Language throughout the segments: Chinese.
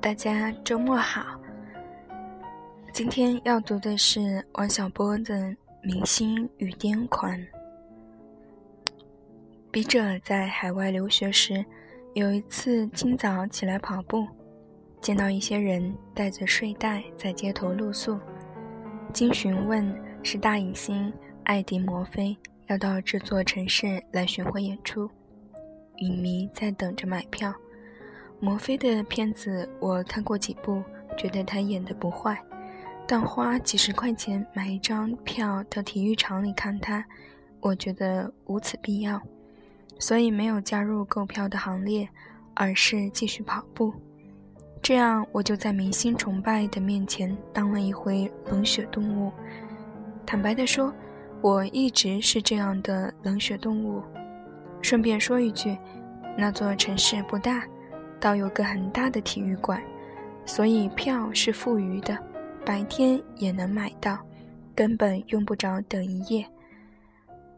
大家周末好。今天要读的是王小波的《明星与癫狂》。笔者在海外留学时，有一次清早起来跑步，见到一些人带着睡袋在街头露宿。经询问，是大影星艾迪·摩菲要到这座城市来巡回演出，影迷在等着买票。摩菲的片子我看过几部，觉得他演的不坏，但花几十块钱买一张票到体育场里看他，我觉得无此必要，所以没有加入购票的行列，而是继续跑步。这样我就在明星崇拜的面前当了一回冷血动物。坦白地说，我一直是这样的冷血动物。顺便说一句，那座城市不大。倒有个很大的体育馆，所以票是富余的，白天也能买到，根本用不着等一夜。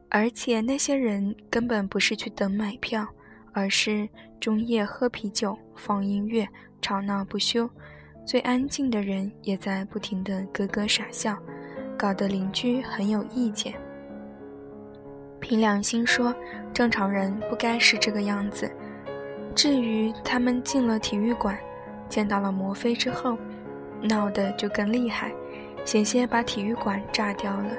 而且那些人根本不是去等买票，而是中夜喝啤酒、放音乐、吵闹不休。最安静的人也在不停地咯咯傻笑，搞得邻居很有意见。凭良心说，正常人不该是这个样子。至于他们进了体育馆，见到了摩飞之后，闹得就更厉害，险些把体育馆炸掉了。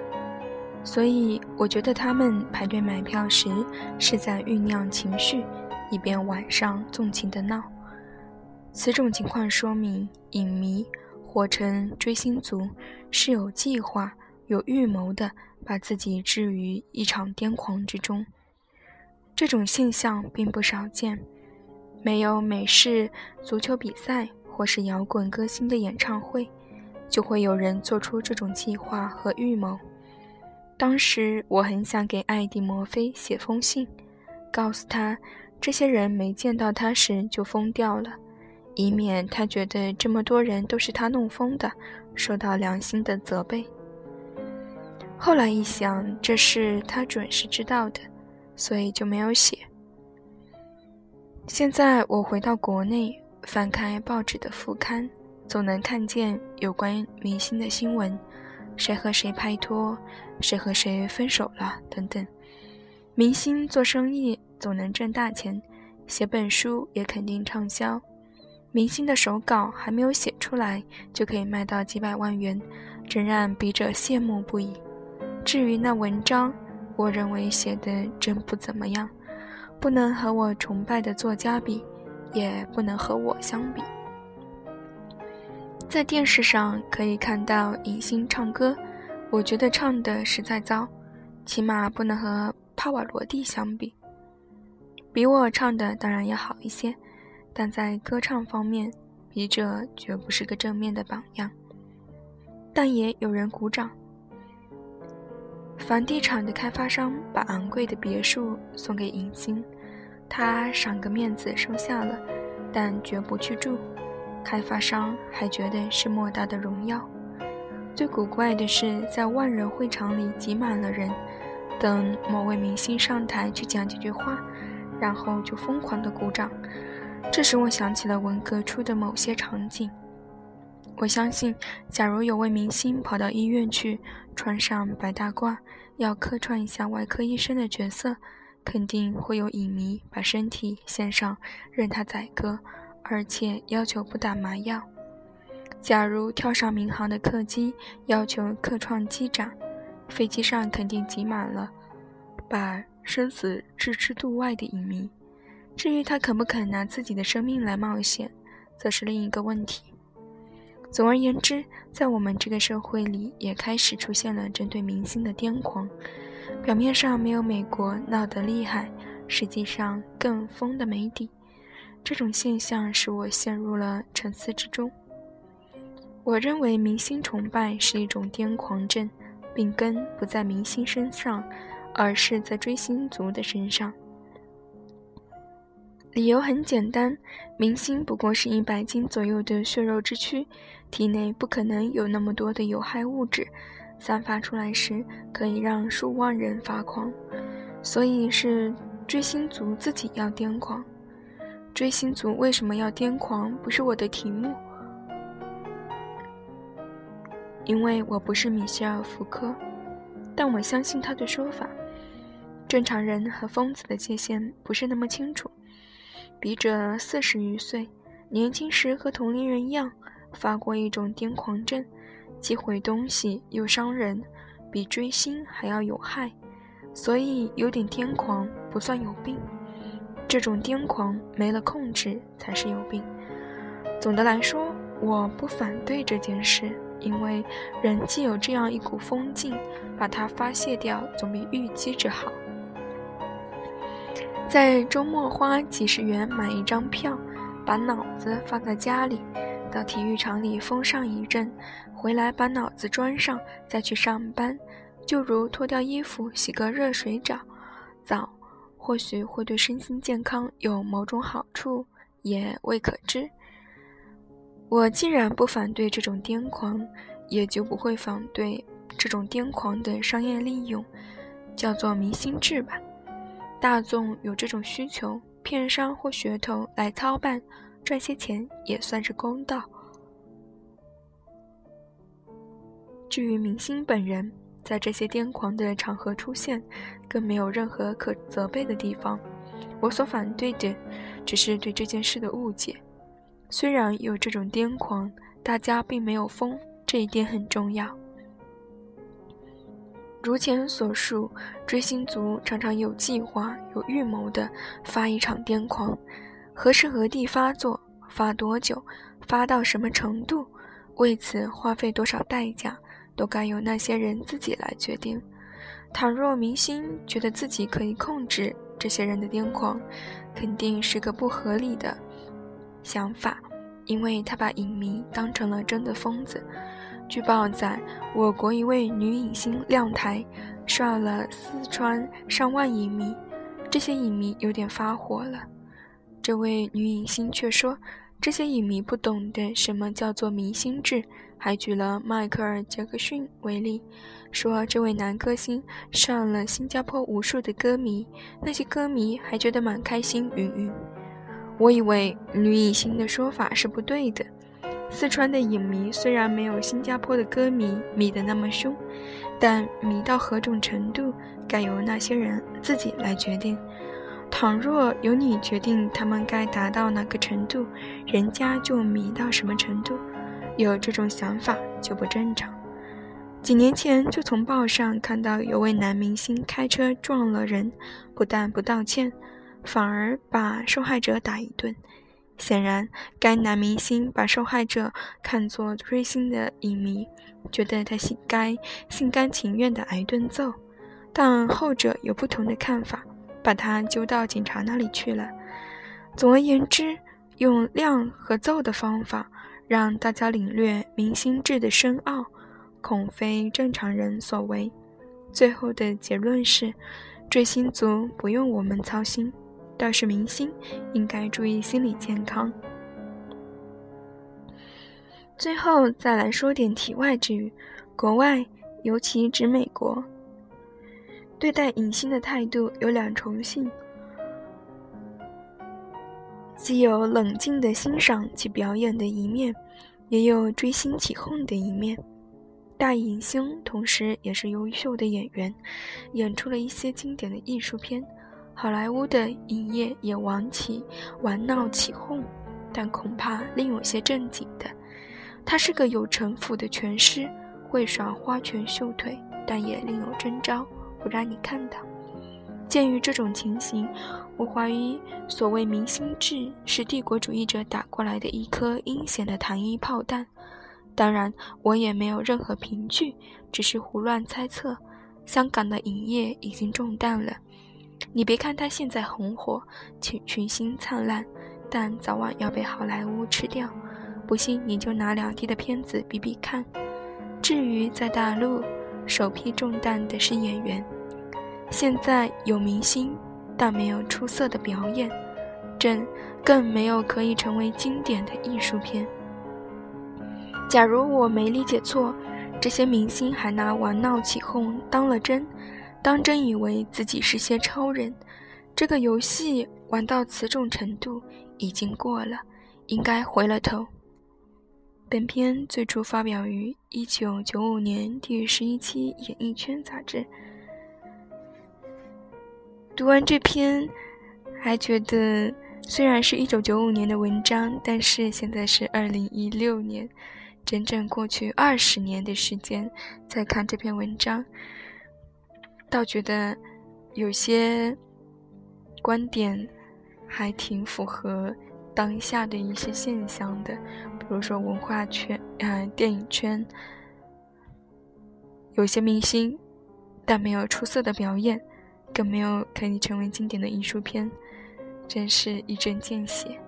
所以我觉得他们排队买票时是在酝酿情绪，以便晚上纵情的闹。此种情况说明影迷或称追星族是有计划、有预谋的，把自己置于一场癫狂之中。这种现象并不少见。没有美式足球比赛或是摇滚歌星的演唱会，就会有人做出这种计划和预谋。当时我很想给艾迪·摩菲写封信，告诉他这些人没见到他时就疯掉了，以免他觉得这么多人都是他弄疯的，受到良心的责备。后来一想，这事他准是知道的，所以就没有写。现在我回到国内，翻开报纸的副刊，总能看见有关明星的新闻，谁和谁拍拖，谁和谁分手了等等。明星做生意总能挣大钱，写本书也肯定畅销。明星的手稿还没有写出来，就可以卖到几百万元，真让笔者羡慕不已。至于那文章，我认为写的真不怎么样。不能和我崇拜的作家比，也不能和我相比。在电视上可以看到影星唱歌，我觉得唱的实在糟，起码不能和帕瓦罗蒂相比。比我唱的当然要好一些，但在歌唱方面，笔者绝不是个正面的榜样。但也有人鼓掌。房地产的开发商把昂贵的别墅送给影星，他赏个面子收下了，但绝不去住。开发商还觉得是莫大的荣耀。最古怪的是，在万人会场里挤满了人，等某位明星上台去讲几句话，然后就疯狂的鼓掌。这使我想起了文革初的某些场景。我相信，假如有位明星跑到医院去，穿上白大褂，要客串一下外科医生的角色，肯定会有影迷把身体献上，任他宰割，而且要求不打麻药。假如跳上民航的客机，要求客串机长，飞机上肯定挤满了把生死置之度外的影迷。至于他肯不肯拿自己的生命来冒险，则是另一个问题。总而言之，在我们这个社会里，也开始出现了针对明星的癫狂。表面上没有美国闹得厉害，实际上更疯的没底。这种现象使我陷入了沉思之中。我认为明星崇拜是一种癫狂症，病根不在明星身上，而是在追星族的身上。理由很简单，明星不过是一百斤左右的血肉之躯，体内不可能有那么多的有害物质，散发出来时可以让数万人发狂，所以是追星族自己要癫狂。追星族为什么要癫狂？不是我的题目，因为我不是米歇尔·福柯，但我相信他的说法。正常人和疯子的界限不是那么清楚。笔者四十余岁，年轻时和同龄人一样发过一种癫狂症，既毁东西又伤人，比追星还要有害，所以有点癫狂不算有病。这种癫狂没了控制才是有病。总的来说，我不反对这件事，因为人既有这样一股疯劲，把它发泄掉总比郁积着好。在周末花几十元买一张票，把脑子放在家里，到体育场里疯上一阵，回来把脑子装上，再去上班，就如脱掉衣服洗个热水澡，澡。或许会对身心健康有某种好处，也未可知。我既然不反对这种癫狂，也就不会反对这种癫狂的商业利用，叫做迷心志吧。大众有这种需求，片商或噱头来操办，赚些钱也算是公道。至于明星本人，在这些癫狂的场合出现，更没有任何可责备的地方。我所反对的，只是对这件事的误解。虽然有这种癫狂，大家并没有疯，这一点很重要。如前所述，追星族常常有计划、有预谋地发一场癫狂，何时何地发作，发多久，发到什么程度，为此花费多少代价。都该由那些人自己来决定。倘若明星觉得自己可以控制这些人的癫狂，肯定是个不合理的想法，因为他把影迷当成了真的疯子。据报载，我国一位女影星亮台，刷了四川上万影迷，这些影迷有点发火了。这位女影星却说。这些影迷不懂得什么叫做明星制，还举了迈克尔·杰克逊为例，说这位男歌星上了新加坡无数的歌迷，那些歌迷还觉得蛮开心。云云，我以为女影星的说法是不对的。四川的影迷虽然没有新加坡的歌迷迷得那么凶，但迷到何种程度，该由那些人自己来决定。倘若由你决定他们该达到哪个程度，人家就迷到什么程度，有这种想法就不正常。几年前就从报上看到有位男明星开车撞了人，不但不道歉，反而把受害者打一顿。显然，该男明星把受害者看作追星的影迷，觉得他心该心甘情愿地挨顿揍。但后者有不同的看法。把他揪到警察那里去了。总而言之，用量和揍的方法让大家领略明星制的深奥，恐非正常人所为。最后的结论是，追星族不用我们操心，倒是明星应该注意心理健康。最后再来说点题外之语，国外，尤其指美国。对待影星的态度有两重性，既有冷静的欣赏其表演的一面，也有追星起哄的一面。大影星同时也是优秀的演员，演出了一些经典的艺术片。好莱坞的影业也玩起玩闹起哄，但恐怕另有些正经的。他是个有城府的拳师，会耍花拳绣腿，但也另有征招。不让你看到。鉴于这种情形，我怀疑所谓明星制是帝国主义者打过来的一颗阴险的糖衣炮弹。当然，我也没有任何凭据，只是胡乱猜测。香港的影业已经中弹了。你别看它现在红火，群群星灿烂，但早晚要被好莱坞吃掉。不信你就拿两地的片子比比看。至于在大陆，首批中弹的是演员。现在有明星，但没有出色的表演，朕更没有可以成为经典的艺术片。假如我没理解错，这些明星还拿玩闹起哄当了真，当真以为自己是些超人。这个游戏玩到此种程度，已经过了，应该回了头。本篇最初发表于一九九五年第十一期《演艺圈》杂志。读完这篇，还觉得虽然是一九九五年的文章，但是现在是二零一六年，整整过去二十年的时间，再看这篇文章，倒觉得有些观点还挺符合。当下的一些现象的，比如说文化圈、啊电影圈，有些明星，但没有出色的表演，更没有可以成为经典的艺术片，真是一针见血。